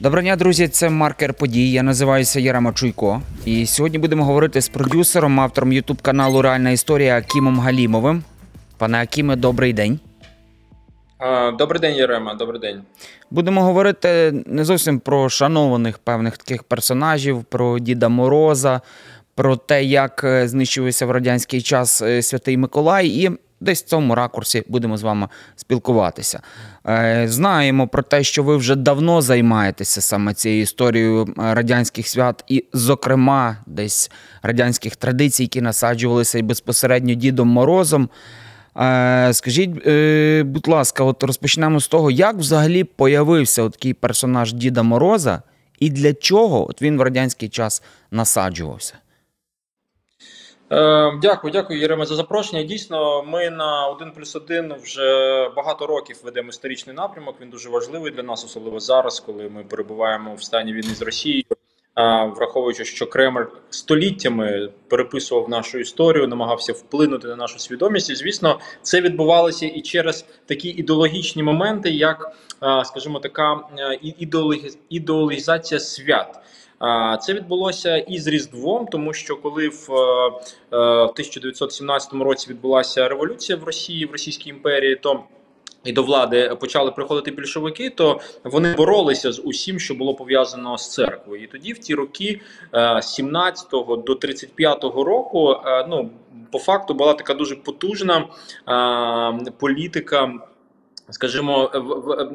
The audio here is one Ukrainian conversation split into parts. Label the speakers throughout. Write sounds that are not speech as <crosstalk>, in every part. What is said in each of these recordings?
Speaker 1: Доброго дня, друзі. Це маркер подій. Я називаюся Ярема Чуйко. І сьогодні будемо говорити з продюсером, автором Ютуб каналу Реальна історія Акімом Галімовим. Пане Акіме, добрий день.
Speaker 2: Добрий день, Єрема. Добрий день.
Speaker 1: Будемо говорити не зовсім про шанованих певних таких персонажів, про Діда Мороза, про те, як е, знищувався в радянський час е, Святий Миколай, і десь в цьому ракурсі будемо з вами спілкуватися. Е, Знаємо про те, що ви вже давно займаєтеся саме цією історією е, радянських свят, і, зокрема, десь радянських традицій, які насаджувалися і безпосередньо Дідом Морозом. Е, Скажіть, будь ласка, от розпочнемо з того, як взагалі появився такий персонаж Діда Мороза, і для чого от він в радянський час насаджувався?
Speaker 2: Е, дякую, дякую, Єрема, за запрошення. Дійсно, ми на 1 плюс 1 вже багато років ведемо історичний напрямок. Він дуже важливий для нас, особливо зараз, коли ми перебуваємо в стані війни з Росією. Враховуючи, що Кремль століттями переписував нашу історію, намагався вплинути на нашу свідомість. І звісно, це відбувалося і через такі ідеологічні моменти, як, скажімо, така ідеологізація свят. Це відбулося і з Різдвом, тому що коли в е, е, 1917 році відбулася революція в Росії, в Російській імперії, то і до влади почали приходити більшовики, то вони боролися з усім, що було пов'язано з церквою. І тоді, в ті роки, е, з 17 до 35 року, е, ну по факту була така дуже потужна е, політика. Скажімо,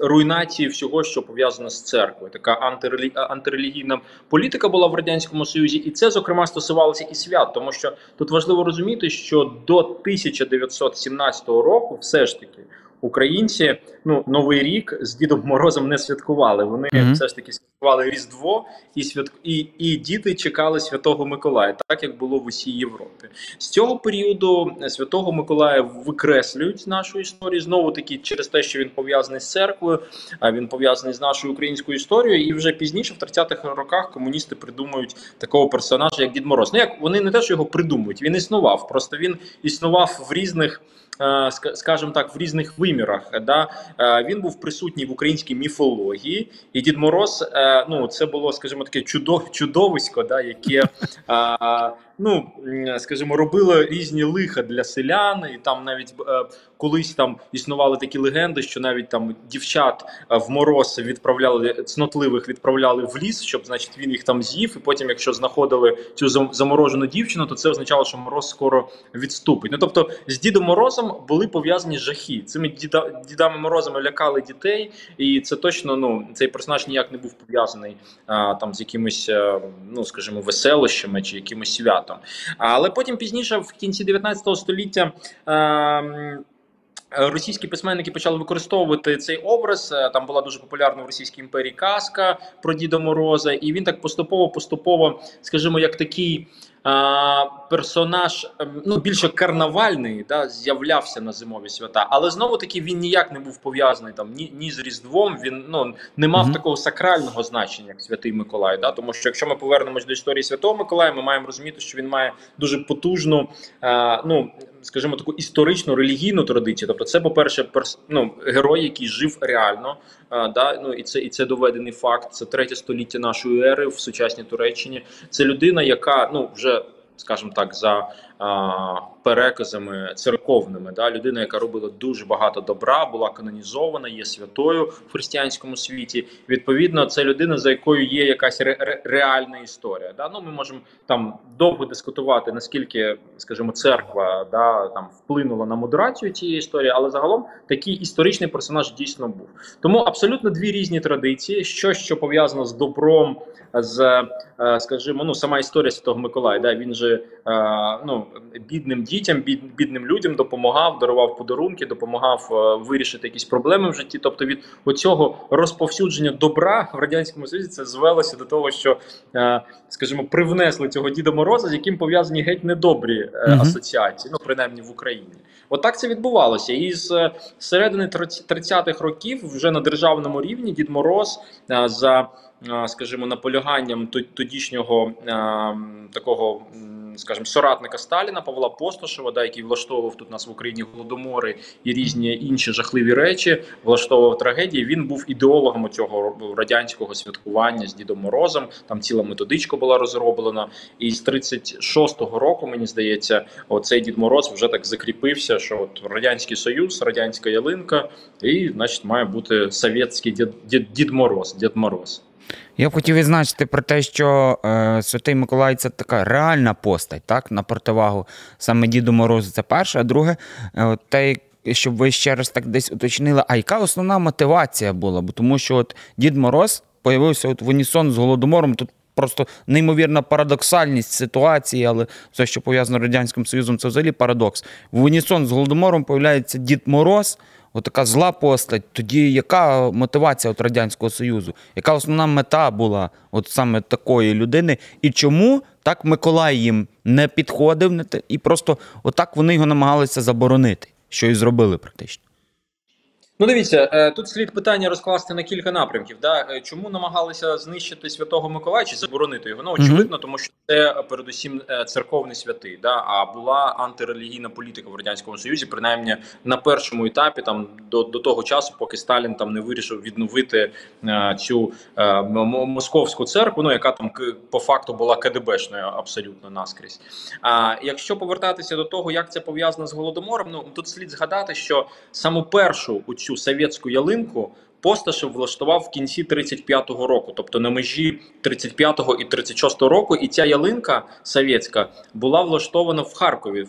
Speaker 2: руйнації всього, що пов'язано з церквою, така антирелі... антирелігійна політика була в радянському союзі, і це зокрема стосувалося і свят, тому що тут важливо розуміти, що до 1917 року, все ж таки, українці ну новий рік з Дідом Морозом не святкували. Вони
Speaker 1: Мгм.
Speaker 2: все ж таки святкували Різдво і свят... і, і діти чекали Святого Миколая, так як було в усій Європі. З цього періоду Святого Миколая викреслюють з нашої історії знову таки через те, що він пов'язаний з церквою, а він пов'язаний з нашою українською історією. І вже пізніше, в 30-х роках, комуністи придумують такого персонажа, як Дід Мороз. Ну як вони не те, що його придумують, він існував. Просто він існував в різних. Е, ска- Скажімо так, в різних вимірах, да? Е, він був присутній в українській міфології, і Дід Мороз, е, ну це було, скажімо, таке чудов, чудовисько, да, яке ну скажімо, робило різні лиха для селян, і там навіть колись там існували такі легенди, що навіть там дівчат е, в мороз відправляли цнотливих, відправляли в ліс, щоб значить він їх там з'їв. І потім, якщо знаходили цю зам- заморожену дівчину, то це означало, що мороз скоро відступить. Ну тобто з Дідом Морозом були пов'язані жахи. Цими діда, дідами Морозами лякали дітей, і це точно ну цей персонаж ніяк не був пов'язаний там з якимись, е, ну скажімо, веселощами чи якимось святом. Але потім пізніше, в кінці 19 століття. е, м, Російські письменники почали використовувати цей образ. Е, Там була дуже популярна в Російській імперії казка про Діда Мороза, і він так поступово, поступово, скажімо, як такий а, персонаж, ем, ну більше карнавальний, да, з'являвся на зимові свята. Але знову таки він ніяк не був пов'язаний там ні, ні з Різдвом. Він ну не мав
Speaker 1: Мгм.
Speaker 2: такого сакрального значення, як Святий Миколай. Да? Тому що якщо ми повернемось до історії Святого Миколая, ми маємо розуміти, що він має дуже потужну, а, ну скажімо, таку історичну релігійну традицію. Тобто, це, по-перше, перс... ну, герой, який жив реально. А, да? ну, і це і це доведений факт. Це третє століття нашої ери в сучасній Туреччині. Це людина, яка ну вже. Скажімо так, за а, переказами церковними, да, людина, яка робила дуже багато добра, була канонізована, є святою в християнському світі. Відповідно, це людина, за якою є якась ре- ре- реальна історія. Да? Ну, ми можемо там довго дискутувати, наскільки, скажімо, церква да, там вплинула на модерацію цієї історії, але загалом такий історичний персонаж дійсно був. Тому абсолютно дві різні традиції: щось, що пов'язано з добром, з, е, скажімо, ну сама історія Святого Миколая. Да, він же е, ну, бідним дітям, бід, бідним людям допомагав, дарував подарунки, допомагав е, вирішити якісь проблеми в житті. Тобто від оцього розповсюдження добра в радянському союзі це звелося до того, що, е, скажімо, привнесли цього Діда Мороза, з яким пов'язані геть недобрі е,
Speaker 1: Мгм.
Speaker 2: асоціації, ну принаймні в Україні. Отак це відбувалося. І з середини 30-х років вже на державному рівні Дід Мороз е, за, скажімо, наполяганням тодішнього такого скажімо, соратника Сталіна Павла Постошева, да, який влаштовував тут нас в Україні голодомори і різні інші жахливі речі, влаштовував трагедії. Він був ідеологом цього радянського святкування з Дідом Морозом. Там ціла методичка була розроблена. І з 36-го року мені здається, оцей Дід Мороз вже так закріпився, що от радянський союз, радянська ялинка, і значить має бути совєтський дід, дід, дід Мороз, Дід Мороз.
Speaker 1: Я б хотів відзначити про те, що е, Святий Миколай це така реальна постать, так, на противагу саме Діду Морозу. Це перше, а друге, е, те, щоб ви ще раз так десь уточнили, а яка основна мотивація була? Бо тому що от Дід Мороз появився от в унісон з Голодомором. Тут просто неймовірна парадоксальність ситуації, але все, що пов'язано з Радянським Союзом, це взагалі парадокс. В унісон з Голодомором появляється Дід Мороз. Отака зла постать. Тоді яка мотивація от Радянського Союзу? Яка основна мета була от саме такої людини? І чому так Миколай їм не підходив і просто отак вони його намагалися заборонити, що і зробили практично?
Speaker 2: Ну, дивіться, е, тут слід питання розкласти на кілька напрямків. Да? Е, чому намагалися знищити святого Миколая чи заборонити його? Ну очевидно, тому що це передусім е, церковний святий. Да? А була антирелігійна політика в радянському союзі, принаймні на першому етапі, там до до того часу, поки Сталін там не вирішив відновити е, цю е, московську церкву, ну яка там по факту була КДБшною абсолютно наскрізь. А якщо повертатися до того, як це пов'язано з голодомором, ну тут слід згадати, що саму першу у цю совєтську ялинку Посташев влаштував в кінці 35-го року, тобто на межі 35-го і 36-го року. І ця ялинка совєтська була влаштована в Харкові.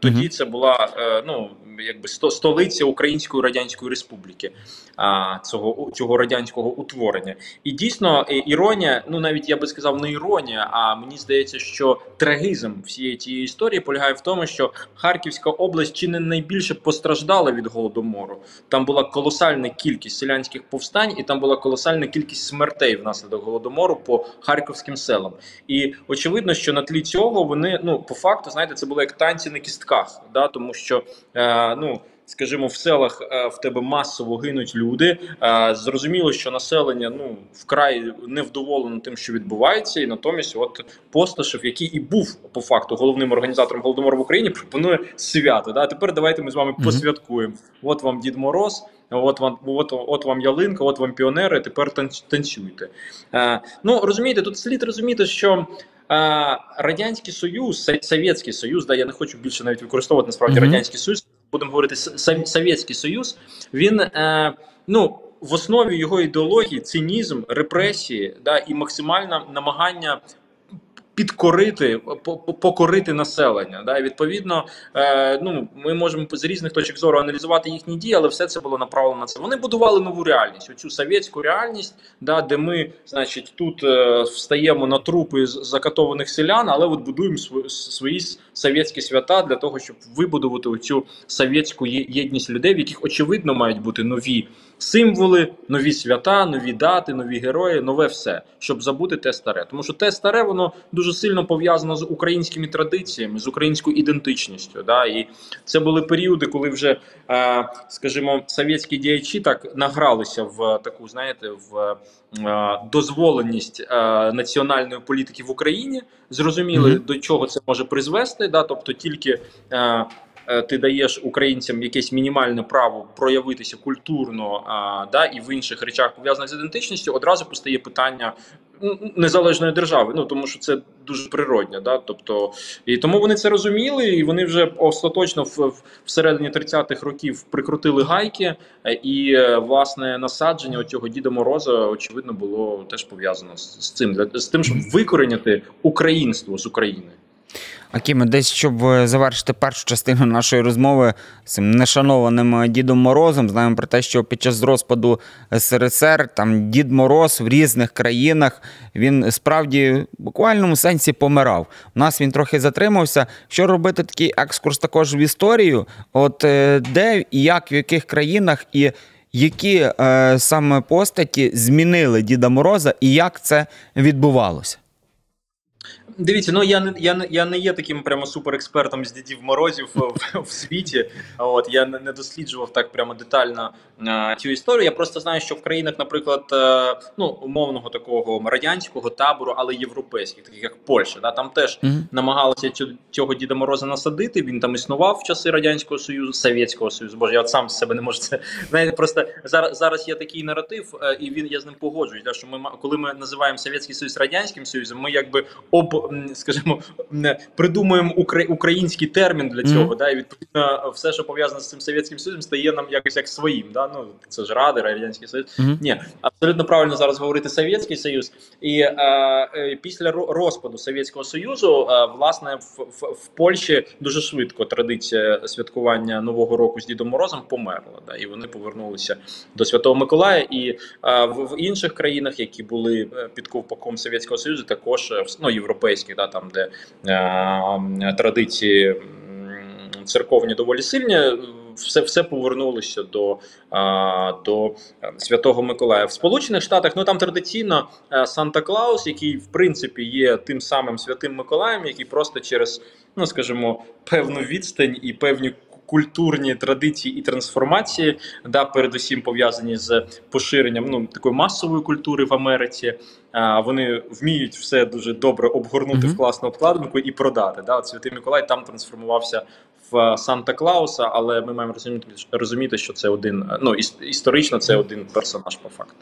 Speaker 2: Тоді це була е, ну якби столиця Української Радянської Республіки а, цього цього радянського утворення. І дійсно іронія, ну навіть я би сказав, не іронія, а мені здається, що трагізм всієї цієї історії полягає в тому, що Харківська область чи не найбільше постраждала від голодомору. Там була колосальна кількість селянських повстань, і там була колосальна кількість смертей внаслідок голодомору по харківським селам. І очевидно, що на тлі цього вони ну по факту знаєте, це було як танці на кістках, да тому що. Е, ну скажімо, в селах е, в тебе масово гинуть люди. Е, зрозуміло, що населення ну вкрай невдоволено тим, що відбувається, і натомість, от Посташев, який і був по факту головним організатором голодомору в Україні, пропонує свято. Да? Тепер давайте ми з вами посвяткуємо. От вам Дід Мороз. От вам от, от вам ялинка, от вам піонери. Тепер танцюйте. Е, Ну розумієте, тут слід розуміти, що Радянський Союз, Совєтський Союз, да я не хочу більше навіть використовувати насправді mm -hmm. радянський союз. Будемо говорити Совєтський Союз. Він е, ну в основі його ідеології цинізм, репресії, да і максимальне намагання підкорити, покорити населення. Да? І відповідно, е, ну ми можемо з різних точок зору аналізувати їхні дії, але все це було направлено на це. Вони будували нову реальність, оцю совєтську реальність, да, де ми, значить, тут е, встаємо на трупи закатованих селян, але от будуємо свої, свої совєтські свята для того, щоб вибудувати оцю совєтську єдність людей, в яких очевидно мають бути нові символи, нові свята, нові дати, нові герої, нове все, щоб забути те старе. Тому що те старе, воно дуже сильно пов'язано з українськими традиціями, з українською ідентичністю. Да? І це були періоди, коли вже, е, скажімо, совєтські діячі так награлися в таку, знаєте, в е, дозволеність е, національної політики в Україні. Зрозуміли, mm -hmm. до чого це може призвести, да, тобто тільки. Е, ти даєш українцям якесь мінімальне право проявитися культурно, а, да і в інших речах пов'язаних з ідентичністю, одразу постає питання незалежної держави. Ну тому що це дуже природне, да, тобто і тому вони це розуміли, і вони вже остаточно в, всередині 30-х років прикрутили гайки, е, і е, власне насадження цього Діда Мороза очевидно було теж пов'язано з, з цим з тим, щоб викоріняти українство з України.
Speaker 1: Акіме, десь щоб е, завершити першу частину нашої розмови з цим нешанованим е, Дідом Морозом, знаємо про те, що під час розпаду СРСР там Дід Мороз в різних країнах він справді в буквальному сенсі помирав. У нас він трохи затримався. Що робити такий екскурс також в історію? От е, де і як, в яких країнах і які е, саме постаті змінили Діда Мороза і як це відбувалося?
Speaker 2: Дивіться, ну я не я не я не є таким прямо суперекспертом з дідів морозів в, в світі. От я не, не досліджував так прямо детально а, цю історію. Я просто знаю, що в країнах, наприклад, а, е, ну умовного такого радянського табору, але європейських, таких як Польща, да там теж mm -hmm. намагалися цього Діда Мороза насадити. Він там існував в часи радянського союзу, совєтського союзу. Боже, я от сам з себе не можу це знаєте, Просто зараз зараз є такий наратив, е, і він я з ним погоджуюсь. Да, що ми коли ми називаємо Совєтський Союз радянським союзом, ми якби об скажімо, придумуємо український термін для цього. Mm -hmm. да, І відповідно все, що пов'язане з цим совєтським союзом, стає нам якось як своїм. Да? Ну це ж Ради, радянський союз. Mm -hmm. Ні, абсолютно правильно зараз говорити Совєтський Союз, і е, е, після розпаду Совєтського Союзу, е, власне, в, в, в Польщі дуже швидко традиція святкування нового року з Дідом Морозом померла. Да, і вони повернулися до Святого Миколая. І е, в, в інших країнах, які були е, під ковпаком Совєтського Союзу, також е, ну, європейських, да, там де е, традиції церковні доволі сильні. Все все повернулося до а, до Святого Миколая в Сполучених Штатах. Ну там традиційно Санта Клаус, який в принципі є тим самим святим Миколаєм, який просто через, ну скажімо, певну відстань і певні культурні традиції і трансформації, да, передусім пов'язані з поширенням ну такої масової культури в Америці. А вони вміють все дуже добре обгорнути mm -hmm. в класну обкладинку і продати. Да, От Святий Миколай там трансформувався в Санта Клауса, але ми маємо розуміти, розуміти, що це один ну історично, це один персонаж по факту.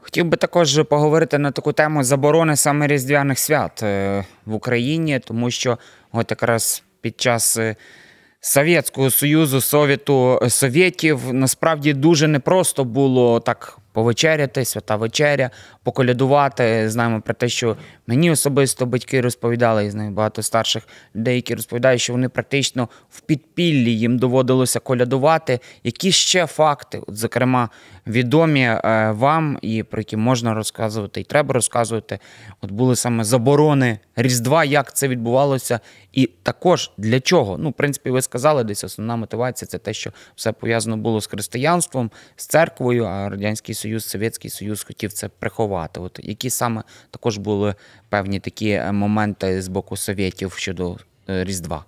Speaker 1: Хотів би також поговорити на таку тему заборони саме різдвяних свят е, в Україні, тому що от якраз під час е, Совєтського Союзу, Совєту Совєтів. Насправді дуже непросто було так повечеряти, свята вечеря, поколядувати. Знаємо про те, що мені особисто батьки розповідали, і знаю багато старших людей, розповідають, що вони практично в підпіллі їм доводилося колядувати. Які ще факти, от, зокрема, відомі е, вам і про які можна розказувати, і треба розказувати. От були саме заборони Різдва, як це відбувалося, і також для чого? Ну, в принципі, ви сказали, десь основна мотивація це те, що все пов'язано було з християнством, з церквою, а радянський Союз, Совєтський Союз хотів це приховати. От які саме також були певні такі е, моменти з боку совєтів щодо е, Різдва?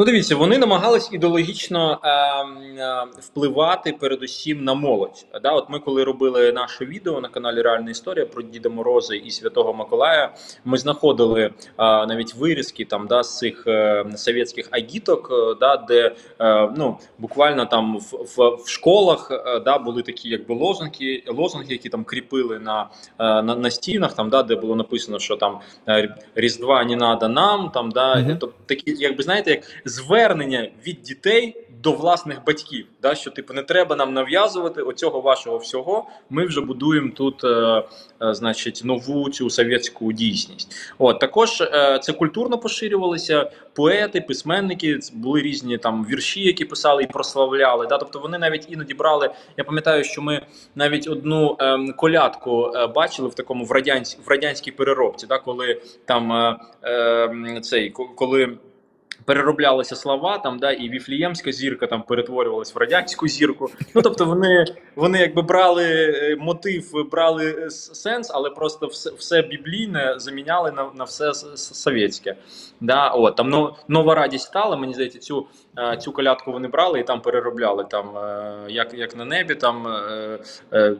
Speaker 2: Ну, дивіться, вони намагались ідеологічно е, е, впливати передусім на молодь. Да, От ми, коли робили наше відео на каналі Реальна Історія про Діда Мороза і Святого Миколая, ми знаходили е, навіть вирізки там да, з цих е, совєтських агіток, е, да, де е, ну, буквально там в в, в школах е, да, були такі якби лозунги, лозунги, які там кріпили на е, на, на стінах, там, да, де було написано, що там е, Різдва не надо нам, там, да, mm -hmm. тобто такі, якби знаєте, як звернення від дітей до власних батьків. Да, Що типу не треба нам нав'язувати оцього вашого всього. Ми вже будуємо тут, е, е, значить, нову цю совєтську дійсність. От також е, це культурно поширювалося. Поети, письменники були різні там вірші, які писали і прославляли. Да, Тобто вони навіть іноді брали. Я пам'ятаю, що ми навіть одну е, колядку е, бачили в такому в радянсь, в радянській переробці, да, коли там е, е, цей коли перероблялися слова там, да, і віфліємська зірка там перетворювалась в радянську зірку. Ну тобто, вони вони якби брали е, мотив, брали е, сенс, але просто все все біблійне заміняли на на все совєтське. Да, от, там ну, нова радість стала. Мені здається, цю е, цю колядку вони брали і там переробляли там, як як на небі, там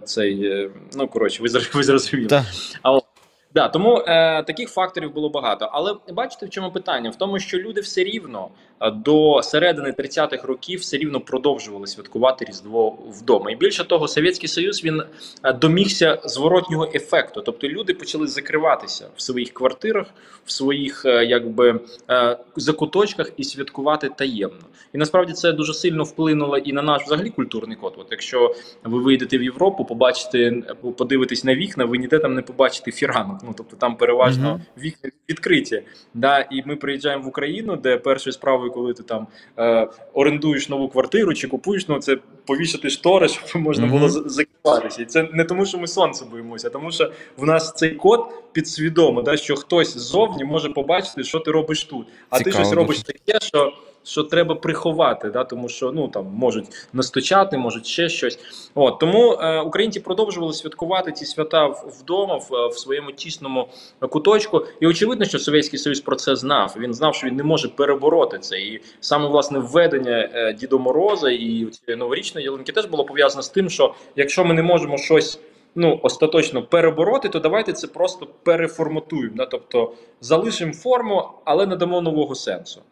Speaker 2: цей ну коротше, ви ви зрозуміли. А от, Да, тому е, таких факторів було багато. Але бачите, в чому питання? В тому, що люди все рівно до середини 30-х років все рівно продовжували святкувати Різдво вдома. І більше того, Совєтський Союз він е, домігся зворотнього ефекту. Тобто люди почали закриватися в своїх квартирах, в своїх е, якби е, закуточках і святкувати таємно. І насправді це дуже сильно вплинуло і на наш взагалі культурний код. От якщо ви вийдете в Європу, побачите, подивитесь на вікна, ви ніде там не побачите фіранок. Ну тобто там переважно вікна відкриті. Да, І ми приїжджаємо в Україну, де першою справою, коли ти там е, орендуєш нову квартиру чи купуєш, ну це повішати штори, щоб <laughs> можна було закриватися. І це не тому, що ми сонце боїмося, а тому що в нас цей код підсвідомо, да, що хтось ззовні може побачити, що ти робиш тут. А Цікаво, ти щось робиш таке, що що треба приховати, да, тому що ну там можуть настучати, можуть ще щось. От тому е, українці продовжували святкувати ці свята вдома, в, в своєму тісному куточку. І очевидно, що Совєтський Союз про це знав. Він знав, що він не може перебороти це. І саме власне введення е, Дідо Мороза і цієї новорічної ялинки теж було пов'язано з тим, що якщо ми не можемо щось ну остаточно перебороти, то давайте це просто переформатуємо. Да? Тобто залишимо форму, але не дамо нового сенсу.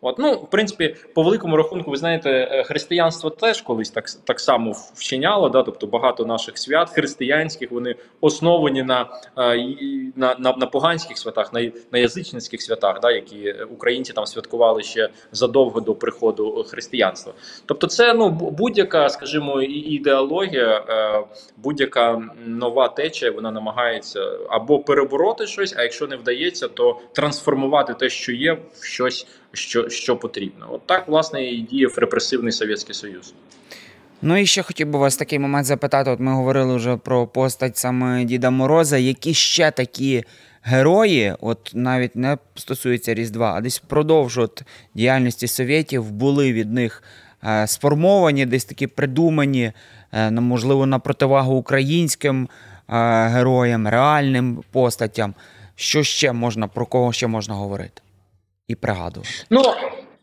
Speaker 2: От, ну, в принципі, по великому рахунку, ви знаєте, е, християнство теж колись так, так само вчиняло. Да? Тобто багато наших свят християнських вони основані на, е, на, на, на поганських святах, на, на язичницьких святах, да? які українці там святкували ще задовго до приходу християнства. Тобто, це ну будь-яка, скажімо, ідеологія, е, будь-яка нова течія, вона намагається або перебороти щось, а якщо не вдається, то трансформувати те, що є, в щось, що, що потрібно. От так, власне, і діяв репресивний Совєтський Союз.
Speaker 1: Ну і ще хотів би вас такий момент запитати. От ми говорили вже про постать саме Діда Мороза. Які ще такі герої, от навіть не стосується Різдва, а десь впродовж от діяльності совєтів були від них е, сформовані, десь такі придумані, е, можливо, на противагу українським е, героям, реальним постатям. Що ще можна, про кого ще можна говорити і пригадувати?
Speaker 2: Ну,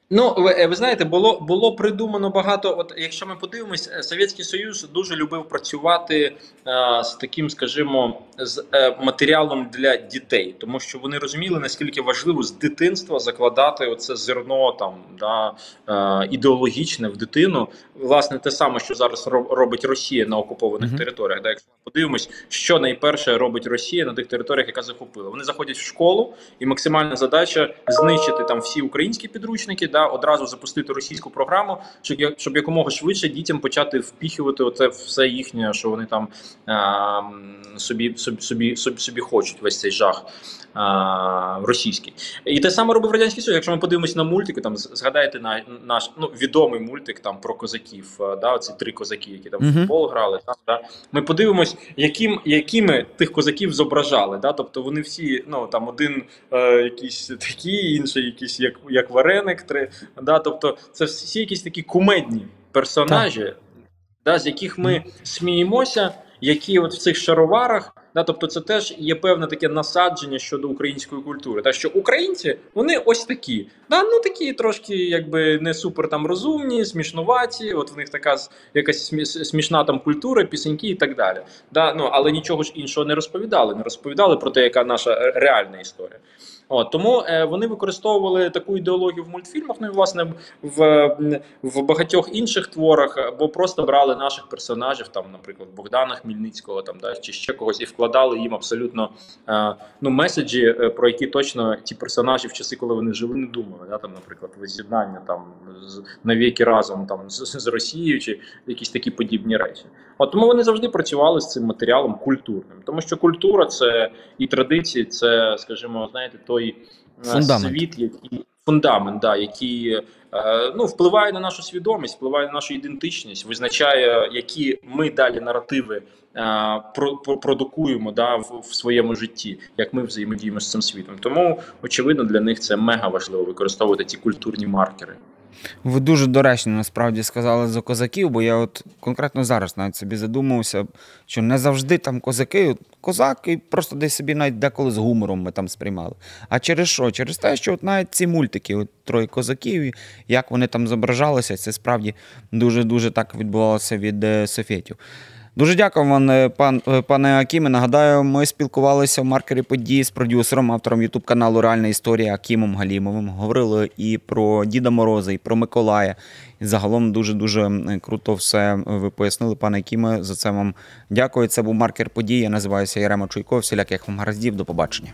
Speaker 2: ну ви, е, ви знаєте, було, було придумано багато. От якщо ми подивимось, е, Совєтський Союз дуже любив працювати е, з таким, скажімо, з е, матеріалом для дітей, тому що вони розуміли, наскільки важливо з дитинства закладати оце зерно там да, е, ідеологічне в дитину. Власне, те саме, що зараз робить Росія на окупованих
Speaker 1: Мгм.
Speaker 2: територіях. Да, якщо ми подивимось, що найперше робить Росія на тих територіях, яка захопила. Вони заходять в школу, і максимальна задача знищити там всі українські підручники, да, одразу запустити російську програму, щоб, щоб якомога швидше дітям почати впіхувати оце все їхнє, що вони там а, собі, собі, собі, собі, собі хочуть, весь цей жах а, російський. І те саме робив радянський Союз. Якщо ми подивимось на мультики, там з- згадайте на наш ну відомий мультик там про козаків. Да, оці три козаки, які там в футбол грали. Там, да. Ми подивимось, яким, якими тих козаків зображали. Да? Тобто вони всі, ну там один е, якийсь такий, інший якийсь як, як вареник. Да? Тобто це всі якісь такі кумедні персонажі, да, з яких ми сміємося, які от в цих шароварах. Да, тобто це теж є певне таке насадження щодо української культури. Та що українці вони ось такі, да, ну такі трошки, якби не супер там розумні, смішнуваті. От в них така якась смішна там культура, пісеньки і так далі. Да, ну але нічого ж іншого не розповідали. Не розповідали про те, яка наша е, реальна історія. От, тому е, вони використовували таку ідеологію в мультфільмах, ну і власне в, в багатьох інших творах, або просто брали наших персонажів, там, наприклад, Богдана Хмельницького, там да, чи ще когось, і вкладали їм абсолютно е, ну, меседжі, е, про які точно ті персонажі в часи, коли вони жили, не думали. Да, там, наприклад, воз'єднання там з навіки разом там з, з Росією, чи якісь такі подібні речі. От тому вони завжди працювали з цим матеріалом культурним, тому що культура це і традиції, це, скажімо, знаєте, той е,
Speaker 1: Фундамент.
Speaker 2: світ, який фундамент, да, який е, ну, впливає на нашу свідомість, впливає на нашу ідентичність, визначає, які ми далі наративи е, про, про, продукуємо да, в, в своєму житті, як ми взаємодіємо з цим світом. Тому, очевидно, для них це мега важливо використовувати ці культурні маркери.
Speaker 1: Ви дуже доречно насправді сказали за козаків, бо я от конкретно зараз навіть собі задумався, що не завжди там козаки, козаки просто десь собі навіть деколи з гумором ми там сприймали. А через що? Через те, що от навіть ці мультики, от троє козаків, як вони там зображалися, це справді дуже-дуже так відбувалося від е, софєтів. Дуже дякую вам, е, пан, е, пане Акіме. Нагадаю, ми спілкувалися в маркері події з продюсером, автором Ютуб каналу Реальна історія Акімом Галімовим. Говорили і про Діда Мороза, і про Миколая. І загалом дуже дуже круто все ви пояснили, пане Акіме. За це вам дякую. Це був маркер події. Я називаюся Ярема Чуйко. Всіляких вам гараздів. До побачення.